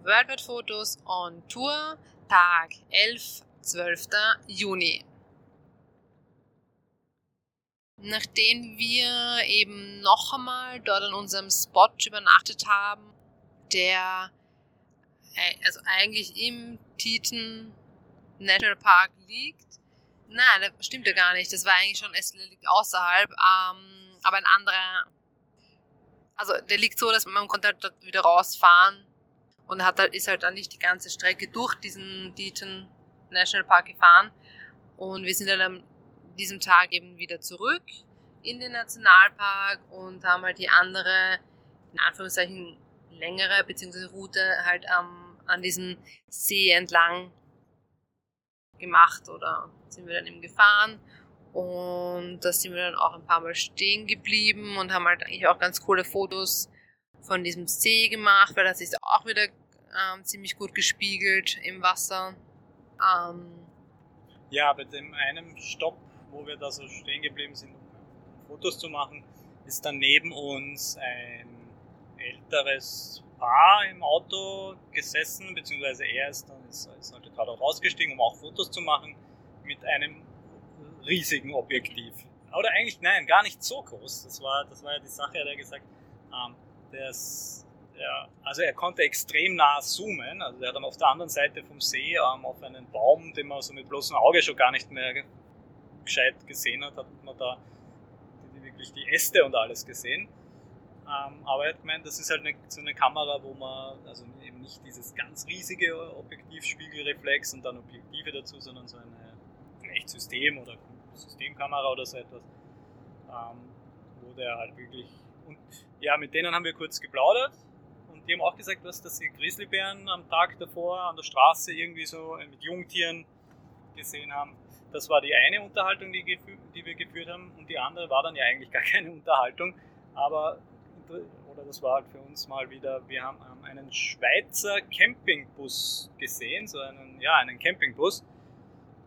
Worldwide Fotos on Tour, Tag 11, 12. Juni. Nachdem wir eben noch einmal dort an unserem Spot übernachtet haben, der äh, also eigentlich im Teton National Park liegt. Nein, das stimmt ja gar nicht. Das war eigentlich schon, es liegt außerhalb, ähm, aber ein anderer, also der liegt so, dass man konnte halt dort wieder rausfahren und hat halt, ist halt dann nicht die ganze Strecke durch diesen Teton National Park gefahren. Und wir sind dann am diesem Tag eben wieder zurück in den Nationalpark und haben halt die andere, in Anführungszeichen, längere bzw. Route halt ähm, an diesem See entlang gemacht oder sind wir dann eben gefahren. Und da sind wir dann auch ein paar Mal stehen geblieben und haben halt eigentlich auch ganz coole Fotos von diesem See gemacht, weil das ist auch wieder ähm, ziemlich gut gespiegelt im Wasser. Ähm, ja, bei dem einen Stopp wo wir da so stehen geblieben sind, um Fotos zu machen, ist dann neben uns ein älteres Paar im Auto gesessen, beziehungsweise er ist dann ist, ist halt gerade auch rausgestiegen, um auch Fotos zu machen, mit einem riesigen Objektiv. Oder eigentlich, nein, gar nicht so groß. Das war, das war ja die Sache, er hat gesagt, ähm, das, ja, also er konnte extrem nah zoomen. Also er hat dann auf der anderen Seite vom See ähm, auf einen Baum, den man so mit bloßem Auge schon gar nicht mehr gescheit gesehen hat, hat man da wirklich die Äste und alles gesehen. Ähm, aber er hat gemeint, das ist halt eine, so eine Kamera, wo man, also eben nicht dieses ganz riesige Objektivspiegelreflex und dann Objektive dazu, sondern so eine vielleicht System- oder Systemkamera oder so etwas, ähm, wo der halt wirklich, und ja, mit denen haben wir kurz geplaudert und die haben auch gesagt, was, dass sie Grizzlybären am Tag davor an der Straße irgendwie so mit Jungtieren gesehen haben. Das war die eine Unterhaltung, die, die wir geführt haben. Und die andere war dann ja eigentlich gar keine Unterhaltung. Aber, oder das war halt für uns mal wieder, wir haben einen Schweizer Campingbus gesehen, so einen, ja, einen Campingbus.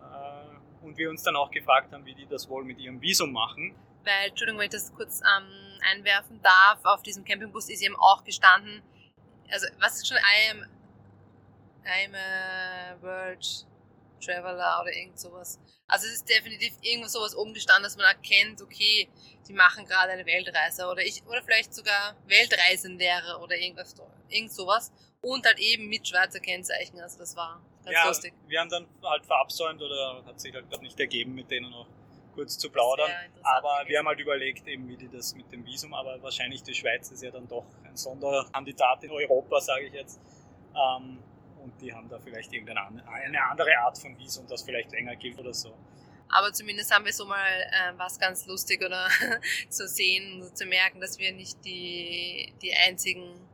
Äh, und wir uns dann auch gefragt haben, wie die das wohl mit ihrem Visum machen. Weil, Entschuldigung, wenn ich das kurz ähm, einwerfen darf, auf diesem Campingbus ist eben auch gestanden, also was ist schon I am, I'm a World Traveler oder irgend sowas. Also es ist definitiv irgendwo sowas oben gestanden, dass man erkennt, okay, die machen gerade eine Weltreise oder ich, oder vielleicht sogar Weltreisendere oder irgendwas, irgend sowas. Und halt eben mit Schweizer Kennzeichen, also das war ganz ja, lustig. Wir haben dann halt verabsäumt oder hat sich halt nicht ergeben, mit denen noch kurz zu plaudern. Aber wir haben halt überlegt, eben wie die das mit dem Visum, aber wahrscheinlich die Schweiz ist ja dann doch ein Sonderkandidat in Europa, sage ich jetzt. Ähm, und die haben da vielleicht irgendeine eine andere Art von Visum, das vielleicht länger gilt oder so. Aber zumindest haben wir so mal äh, was ganz lustig oder zu sehen und zu merken, dass wir nicht die, die einzigen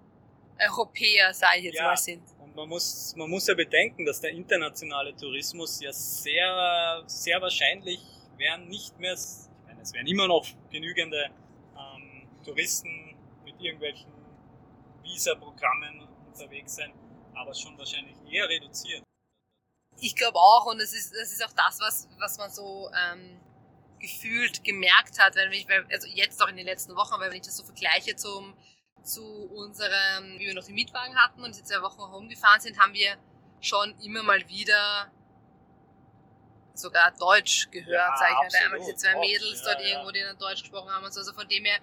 Europäer, sage ich jetzt ja, mal, sind. Und man muss, man muss ja bedenken, dass der internationale Tourismus ja sehr, sehr wahrscheinlich werden nicht mehr, ich meine, es werden immer noch genügende ähm, Touristen mit irgendwelchen Visa-Programmen unterwegs sein aber schon wahrscheinlich eher reduziert. Ich glaube auch, und es ist, das ist auch das, was, was man so ähm, gefühlt gemerkt hat, wenn ich, also jetzt auch in den letzten Wochen, weil wenn ich das so vergleiche zum, zu unserem, wie wir noch den Mietwagen hatten und jetzt zwei Wochen rumgefahren sind, haben wir schon immer mal wieder sogar Deutsch gehört, ja, sag ich mal. Da diese zwei Mädels ja, dort ja. irgendwo, die dann Deutsch gesprochen haben und so. Also von dem her,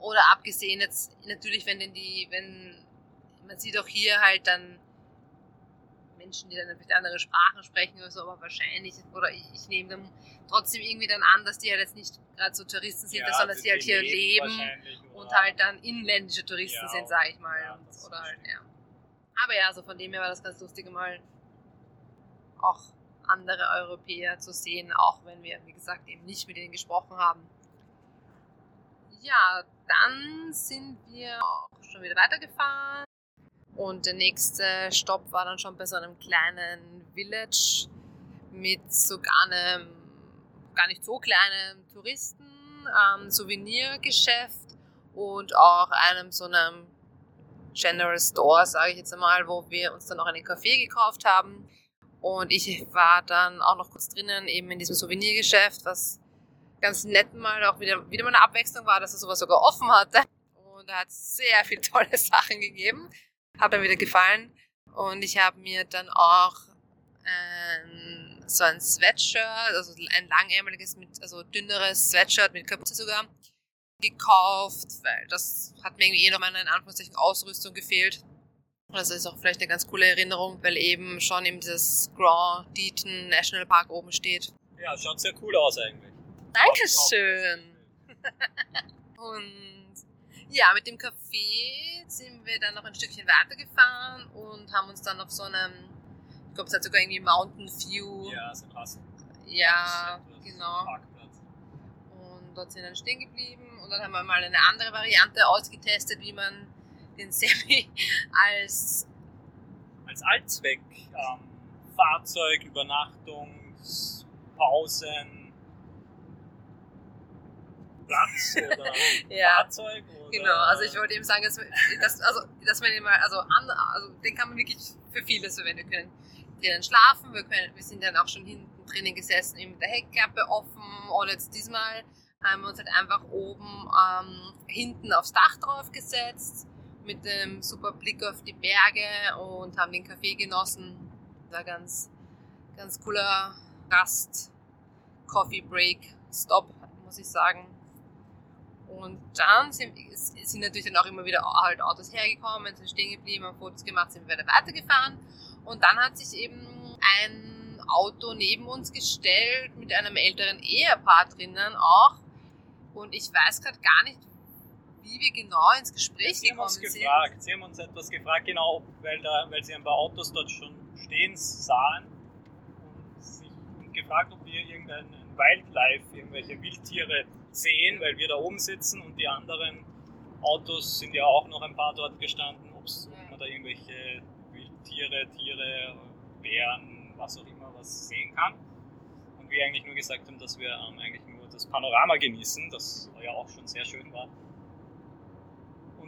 oder abgesehen jetzt, natürlich, wenn denn die, wenn, man sieht auch hier halt dann Menschen, die dann natürlich andere Sprachen sprechen oder so, aber wahrscheinlich, oder ich, ich nehme dann trotzdem irgendwie dann an, dass die halt jetzt nicht gerade so Touristen sind, sondern dass die halt hier leben, und halt dann inländische Touristen sind, sag ich mal. Oder halt, ja. Aber ja, also von dem her war das ganz lustig, mal auch andere Europäer zu sehen, auch wenn wir, wie gesagt, eben nicht mit ihnen gesprochen haben. Ja, dann sind wir auch schon wieder weitergefahren und der nächste Stopp war dann schon bei so einem kleinen Village mit sogar einem gar nicht so kleinen Touristen, ähm, Souvenirgeschäft und auch einem so einem General Store, sage ich jetzt einmal, wo wir uns dann noch einen Kaffee gekauft haben. Und ich war dann auch noch kurz drinnen, eben in diesem Souvenirgeschäft, was ganz nett mal auch wieder, wieder mal eine Abwechslung war, dass er sowas sogar offen hatte. Und er hat sehr viele tolle Sachen gegeben hat mir wieder gefallen. Und ich habe mir dann auch ein, so ein Sweatshirt, also ein langärmeliges, mit, also dünneres Sweatshirt mit Kapuze sogar, gekauft, weil das hat mir irgendwie eh noch mal in Anführungszeichen Ausrüstung gefehlt. Das ist auch vielleicht eine ganz coole Erinnerung, weil eben schon eben dieses Grand Teton National Park oben steht. Ja, schaut sehr cool aus eigentlich. Dankeschön. und ja, mit dem Café sind wir dann noch ein Stückchen weitergefahren und haben uns dann auf so einem, ich glaube, es hat sogar irgendwie Mountain View. Ja, so krass. Ja, genau. Parkplatz. Und dort sind wir dann stehen geblieben und dann haben wir mal eine andere Variante ausgetestet, wie man den Semi als Als Allzweck ähm, Fahrzeug, Übernachtungs, Pausen, Platz oder Ja. Fahrzeug oder Genau, also ich wollte eben sagen, dass, dass, also, dass man den mal, also, an, also den kann man wirklich für vieles verwenden. Wir können drinnen schlafen, wir, können, wir sind dann auch schon hinten drinnen gesessen, eben mit der Heckklappe offen und jetzt diesmal haben wir uns halt einfach oben ähm, hinten aufs Dach drauf gesetzt mit dem super Blick auf die Berge und haben den Kaffee genossen. War ganz, ganz cooler Rast, Coffee Break, Stop, muss ich sagen. Und dann sind, sind natürlich dann auch immer wieder halt Autos hergekommen, sind stehen geblieben, haben Fotos gemacht, sind wieder weitergefahren. Und dann hat sich eben ein Auto neben uns gestellt mit einem älteren Ehepaar drinnen auch. Und ich weiß gerade gar nicht, wie wir genau ins Gespräch haben gekommen sind. gefragt, Sie haben uns etwas gefragt, genau, weil, da, weil Sie ein paar Autos dort schon stehen sahen und sich gefragt, ob wir irgendein ein Wildlife, irgendwelche Wildtiere sehen, weil wir da oben sitzen und die anderen Autos sind ja auch noch ein paar dort gestanden, ob man da irgendwelche Wildtiere, Tiere, Bären, was auch immer, was sehen kann. Und wir eigentlich nur gesagt haben, dass wir ähm, eigentlich nur das Panorama genießen, das ja auch schon sehr schön war.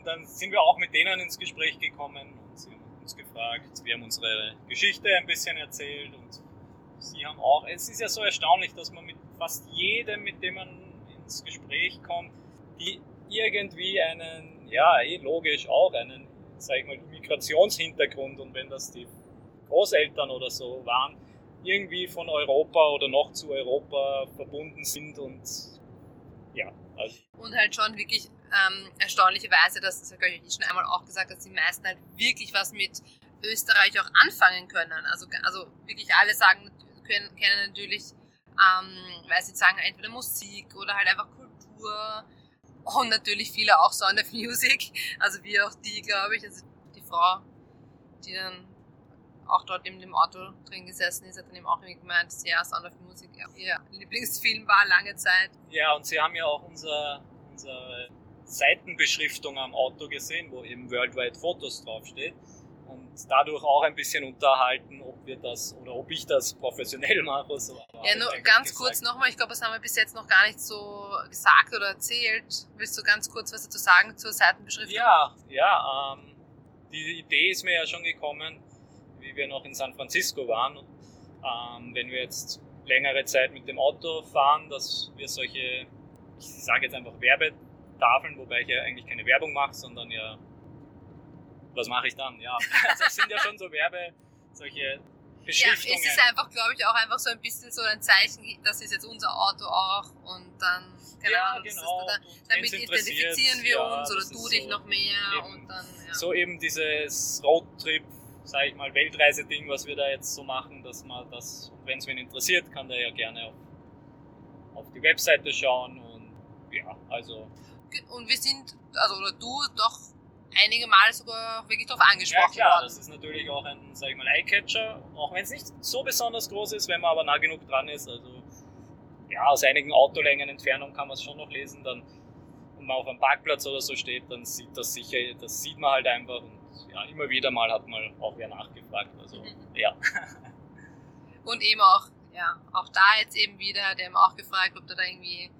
Dann sind wir auch mit denen ins Gespräch gekommen und sie haben uns gefragt, wir haben unsere Geschichte ein bisschen erzählt und sie haben auch, es ist ja so erstaunlich, dass man mit fast jedem, mit dem man ins Gespräch kommt, die irgendwie einen, ja, eh logisch auch einen, sag ich mal, Migrationshintergrund und wenn das die Großeltern oder so waren, irgendwie von Europa oder noch zu Europa verbunden sind und ja, also Und halt schon wirklich ähm, erstaunlicherweise, das, das habe ich schon einmal auch gesagt, dass die meisten halt wirklich was mit Österreich auch anfangen können. Also, also wirklich alle sagen, können, kennen natürlich, ähm, weil sie sagen, entweder Musik oder halt einfach Kultur und natürlich viele auch Sound of Music, also wie auch die, glaube ich, also die Frau, die dann auch dort in dem Auto drin gesessen ist, hat dann eben auch irgendwie gemeint, ja, Sound of Music ihr Lieblingsfilm war lange Zeit. Ja, und Sie haben ja auch unser, unsere Seitenbeschriftung am Auto gesehen, wo eben Worldwide Fotos draufsteht. Und dadurch auch ein bisschen unterhalten, ob wir das oder ob ich das professionell mache. So. Ja, nur ganz gesagt, kurz nochmal, ich glaube, das haben wir bis jetzt noch gar nicht so gesagt oder erzählt. Willst du ganz kurz was dazu sagen zur Seitenbeschriftung? Ja, ja, ähm, die Idee ist mir ja schon gekommen, wie wir noch in San Francisco waren. Ähm, wenn wir jetzt längere Zeit mit dem Auto fahren, dass wir solche, ich sage jetzt einfach Werbetafeln, wobei ich ja eigentlich keine Werbung mache, sondern ja, was mache ich dann? Ja, also es sind ja schon so Werbe, solche Ja, Beschriftungen. es ist einfach, glaube ich, auch einfach so ein bisschen so ein Zeichen, das ist jetzt unser Auto auch und dann, keine ja, Ahnung, genau. da, damit identifizieren wir ja, uns oder du dich so noch mehr und dann, ja. so eben dieses Roadtrip, sage ich mal, Weltreise-Ding, was wir da jetzt so machen, dass man das, wenn es wen interessiert, kann der ja gerne auf, auf die Webseite schauen und ja, also Und wir sind, also oder du, doch einige Male sogar wirklich darauf ja angesprochen klar, worden. das ist natürlich auch ein, sag ich mal, Eyecatcher, auch wenn es nicht so besonders groß ist, wenn man aber nah genug dran ist, also ja, aus einigen Autolängen Entfernung kann man es schon noch lesen, dann und man auf einem Parkplatz oder so steht, dann sieht das sicher, das sieht man halt einfach und ja, immer wieder mal hat mal auch wer nachgefragt, also Mhm. ja. Und eben auch, ja, auch da jetzt eben wieder, der haben auch gefragt, ob du da irgendwie,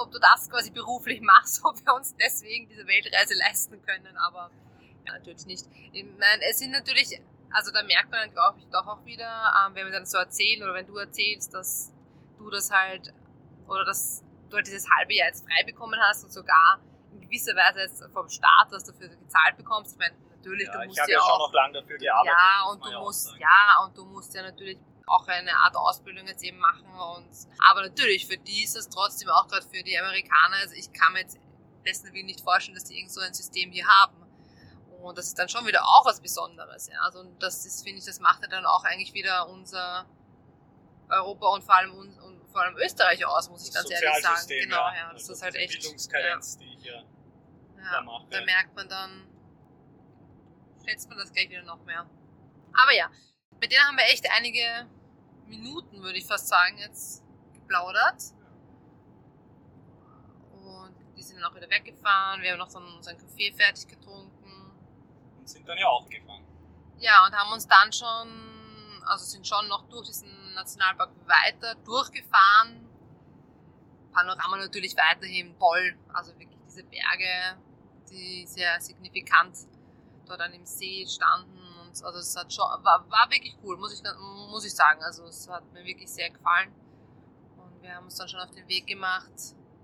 ob du das quasi beruflich machst, ob wir uns deswegen diese Weltreise leisten können, aber ja, natürlich nicht. Ich meine, es sind natürlich, also da merkt man dann, glaube ich, doch auch wieder, ähm, wenn wir dann so erzählen oder wenn du erzählst, dass du das halt, oder dass du halt dieses halbe Jahr jetzt frei bekommen hast und sogar in gewisser Weise jetzt vom Staat was dafür gezahlt bekommst. Ich meine, natürlich, Ja, du ich musst habe ja ja schon auch noch lange dafür gearbeitet. ja, und du musst, ja, und du musst ja natürlich auch eine Art Ausbildung jetzt eben machen. Und, aber natürlich, für die ist es trotzdem auch gerade für die Amerikaner, also ich kann mir jetzt dessen Willen nicht vorstellen, dass die irgend so ein System hier haben. Und das ist dann schon wieder auch was Besonderes. Ja. Also und das ist, finde ich, das macht ja dann auch eigentlich wieder unser Europa und vor allem, uns, und vor allem Österreich aus, muss ich Das ganz ehrlich sagen. Genau, ja, das Also ist halt echt. Bildungskarenz, die ich hier Ja, da ja, mache. da merkt man dann, schätzt man das gleich wieder noch mehr. Aber ja, mit denen haben wir echt einige Minuten, würde ich fast sagen, jetzt geplaudert. Und die sind dann auch wieder weggefahren. Wir haben noch so unseren Kaffee fertig getrunken. Und sind dann ja auch gefahren. Ja, und haben uns dann schon, also sind schon noch durch diesen Nationalpark weiter durchgefahren. Panorama natürlich weiterhin toll. Also wirklich diese Berge, die sehr signifikant dort an dem See standen. Und also es hat schon, war, war wirklich cool, muss ich, muss ich sagen. Also es hat mir wirklich sehr gefallen. Und wir haben uns dann schon auf den Weg gemacht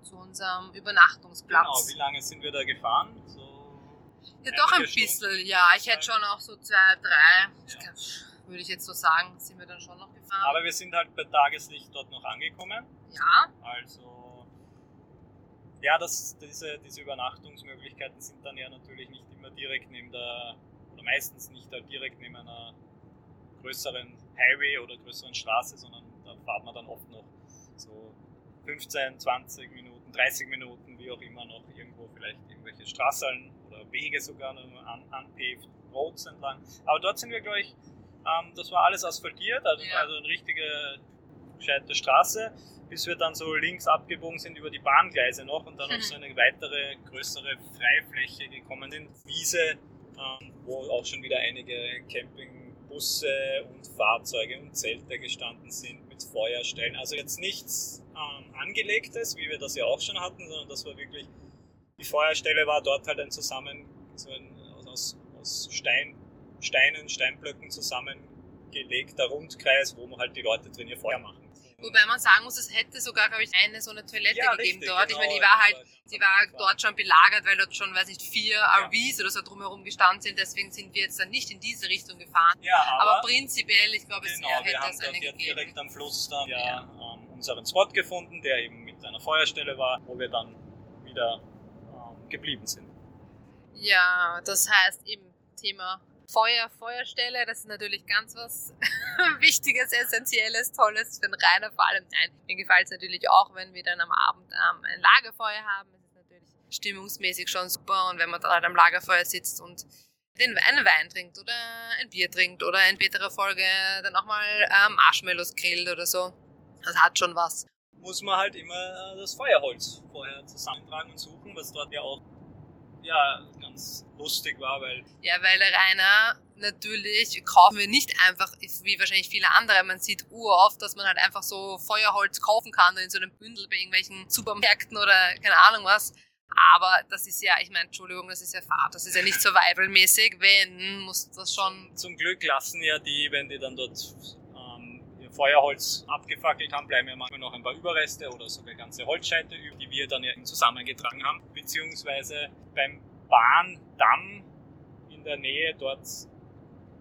zu unserem Übernachtungsplatz. Genau, wie lange sind wir da gefahren? So Ja, doch ein bisschen, Stunden, ja. Ich hätte schon auch so zwei, drei, Ja. würde ich jetzt so sagen, sind wir dann schon noch gefahren. Aber wir sind halt bei Tageslicht dort noch angekommen. ja, Also, ja, das, diese, diese Übernachtungsmöglichkeiten sind dann ja natürlich nicht immer direkt neben der, oder meistens nicht halt direkt neben einer größeren Highway oder größeren Straße, sondern da fahrt man dann oft noch so 15, 20 Minuten, 30 Minuten, wie auch immer, noch irgendwo vielleicht irgendwelche Straßen oder Wege sogar noch an, unpaved Roads entlang. Aber dort sind wir, glaube ich, ähm, das war alles asphaltiert, also, Ja. also eine richtige gescheite Straße, bis wir dann so links abgebogen sind über die Bahngleise noch und dann auf so eine weitere, größere Freifläche gekommen sind. Wiese, wo auch schon wieder einige Campingbusse und Fahrzeuge und Zelte gestanden sind mit Feuerstellen. Also jetzt nichts ähm, Angelegtes, wie wir das ja auch schon hatten, sondern das war wirklich, die Feuerstelle war dort halt ein Zusammen, so ein, aus, aus Stein, Steinen, Steinblöcken zusammengelegter Rundkreis, wo man halt die Leute drin ihr Feuer machen. Wobei man sagen muss, es hätte sogar, glaube ich, eine so eine Toilette Ja, gegeben richtig, dort. ich meine, die genau, war halt, die war dort schon belagert, weil dort schon, weiß nicht, vier RVs oder so drumherum gestanden sind. Deswegen sind wir jetzt dann nicht in diese Richtung gefahren. Ja, Aber, aber, prinzipiell, ich glaube, es genau, wir hätte es eine gegeben. direkt am Fluss dann ja, Ja. ähm, unseren Spot gefunden, der eben mit einer Feuerstelle war, wo wir dann wieder ähm, geblieben sind. Ja, das heißt eben Thema Feuer, Feuerstelle, das ist natürlich ganz was Wichtiges, Essentielles, Tolles für den Rainer vor allem. Nein, mir gefällt es natürlich auch, wenn wir dann am Abend ähm, ein Lagerfeuer haben. Es ist natürlich stimmungsmäßig schon super und wenn man dann halt am Lagerfeuer sitzt und den, einen Wein trinkt oder ein Bier trinkt oder in späterer Folge dann auch mal ähm, Marshmallows grillt oder so. Das hat schon was. Muss man halt immer das Feuerholz vorher zusammentragen und suchen, was dort ja auch ja, ganz lustig war, weil Ja, weil Rainer natürlich kaufen wir nicht einfach, wie wahrscheinlich viele andere. Man sieht uroft, dass man halt einfach so Feuerholz kaufen kann in so einem Bündel bei irgendwelchen Supermärkten oder keine Ahnung was. Aber das ist ja, ich meine, Entschuldigung, das ist ja Fahrt, das ist ja nicht survival-mäßig. Wenn, muss das schon. zum Glück lassen ja die, wenn die dann dort ähm, ihr Feuerholz abgefackelt haben, bleiben ja manchmal noch ein paar Überreste oder sogar ganze Holzscheite über, die wir dann ja zusammengetragen haben. Beziehungsweise beim Bahndamm in der Nähe dort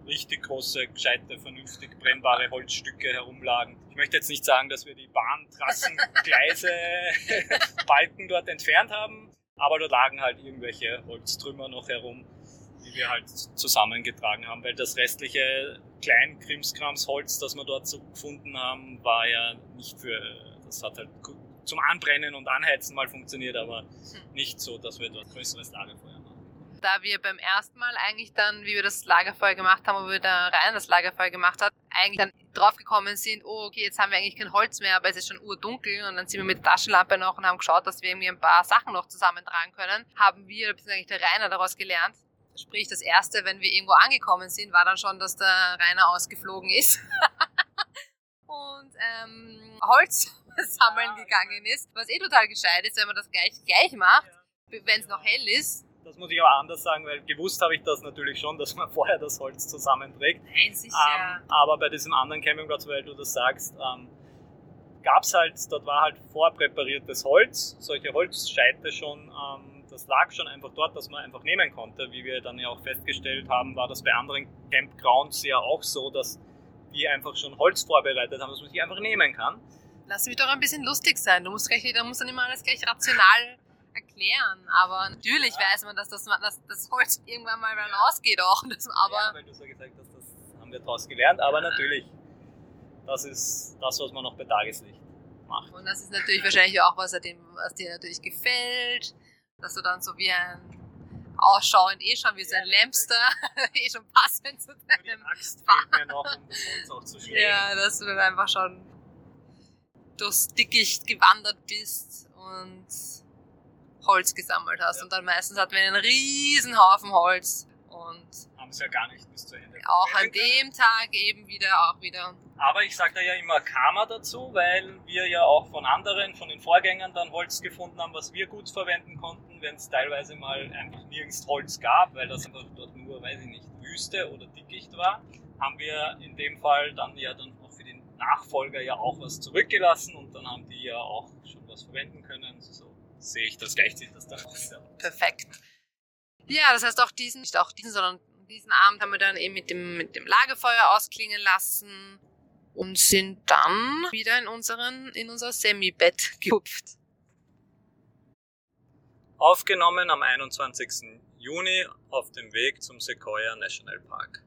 richtig große, gescheite, vernünftig brennbare Holzstücke herumlagen. Ich möchte jetzt nicht sagen, dass wir die Bahntrassen, Gleise, Balken dort entfernt haben, aber dort lagen halt irgendwelche Holztrümmer noch herum, die wir halt zusammengetragen haben, weil das restliche Kleinkrimskramsholz, das wir dort so gefunden haben, war ja nicht für, das hat halt zum Anbrennen und Anheizen mal funktioniert, aber nicht so, dass wir dort größeres Lagerfeuer. Da wir beim ersten Mal eigentlich dann, wie wir das Lagerfeuer gemacht haben, wo wir da rein das Lagerfeuer gemacht hat, eigentlich dann draufgekommen sind, oh, okay, jetzt haben wir eigentlich kein Holz mehr, aber es ist schon urdunkel. Und dann sind wir mit der Taschenlampe noch und haben geschaut, dass wir irgendwie ein paar Sachen noch zusammentragen können, haben wir, beziehungsweise eigentlich der Rainer daraus gelernt. Sprich, das erste, wenn wir irgendwo angekommen sind, war dann schon, dass der Rainer ausgeflogen ist. Und ähm, Holz sammeln Ja, gegangen ist, was eh total gescheit ist, wenn man das gleich gleich macht, wenn es noch hell ist. Das muss ich aber anders sagen, weil gewusst habe ich das natürlich schon, dass man vorher das Holz zusammenträgt. Nein, sicher. Ähm, aber bei diesem anderen Campingplatz, weil du das sagst, ähm, gab es halt, dort war halt vorpräpariertes Holz, solche Holzscheite schon, ähm, das lag schon einfach dort, dass man einfach nehmen konnte. Wie wir dann ja auch festgestellt haben, war das bei anderen Campgrounds ja auch so, dass die einfach schon Holz vorbereitet haben, dass man sich einfach nehmen kann. Lass mich doch ein bisschen lustig sein. Du musst, gleich, du musst dann immer alles gleich rational erklären. Aber natürlich ja. weiß man, dass das, dass das Holz irgendwann mal dann ausgeht auch. Das, aber ja, weil du so gesagt hast, das haben wir daraus gelernt. Aber natürlich, das ist das, was man noch bei Tageslicht macht. Und das ist natürlich wahrscheinlich auch was, dem, was dir natürlich gefällt, dass du dann so wie ein ausschauend eh schon wie so ein Lamster, eh schon passend zu deinem Axt fehlt mir noch, um das Holz auch zu schlägen. Ja, dass du dann einfach schon durchs Dickicht gewandert bist und Holz gesammelt hast. Ja. Und dann meistens hatten wir einen riesen Haufen Holz und haben es ja gar nicht bis zu Ende. Auch an dem Tag eben wieder, auch wieder. Aber ich sage da ja immer Karma dazu, weil wir ja auch von anderen, von den Vorgängern dann Holz gefunden haben, was wir gut verwenden konnten, wenn es teilweise mal einfach nirgends Holz gab, weil das einfach dort nur, weiß ich nicht, Wüste oder Dickicht war, haben wir in dem Fall dann ja dann auch für den Nachfolger ja auch was zurückgelassen und dann haben die ja auch schon was verwenden können. So sehe ich das, gleicht sich das wieder. Perfekt. Ja, das heißt auch diesen, nicht auch diesen, sondern diesen Abend haben wir dann eben mit dem, mit dem Lagerfeuer ausklingen lassen und sind dann wieder in unseren, in unser Semi-Bett gehupft. Aufgenommen am 21. Juni auf dem Weg zum Sequoia National Park.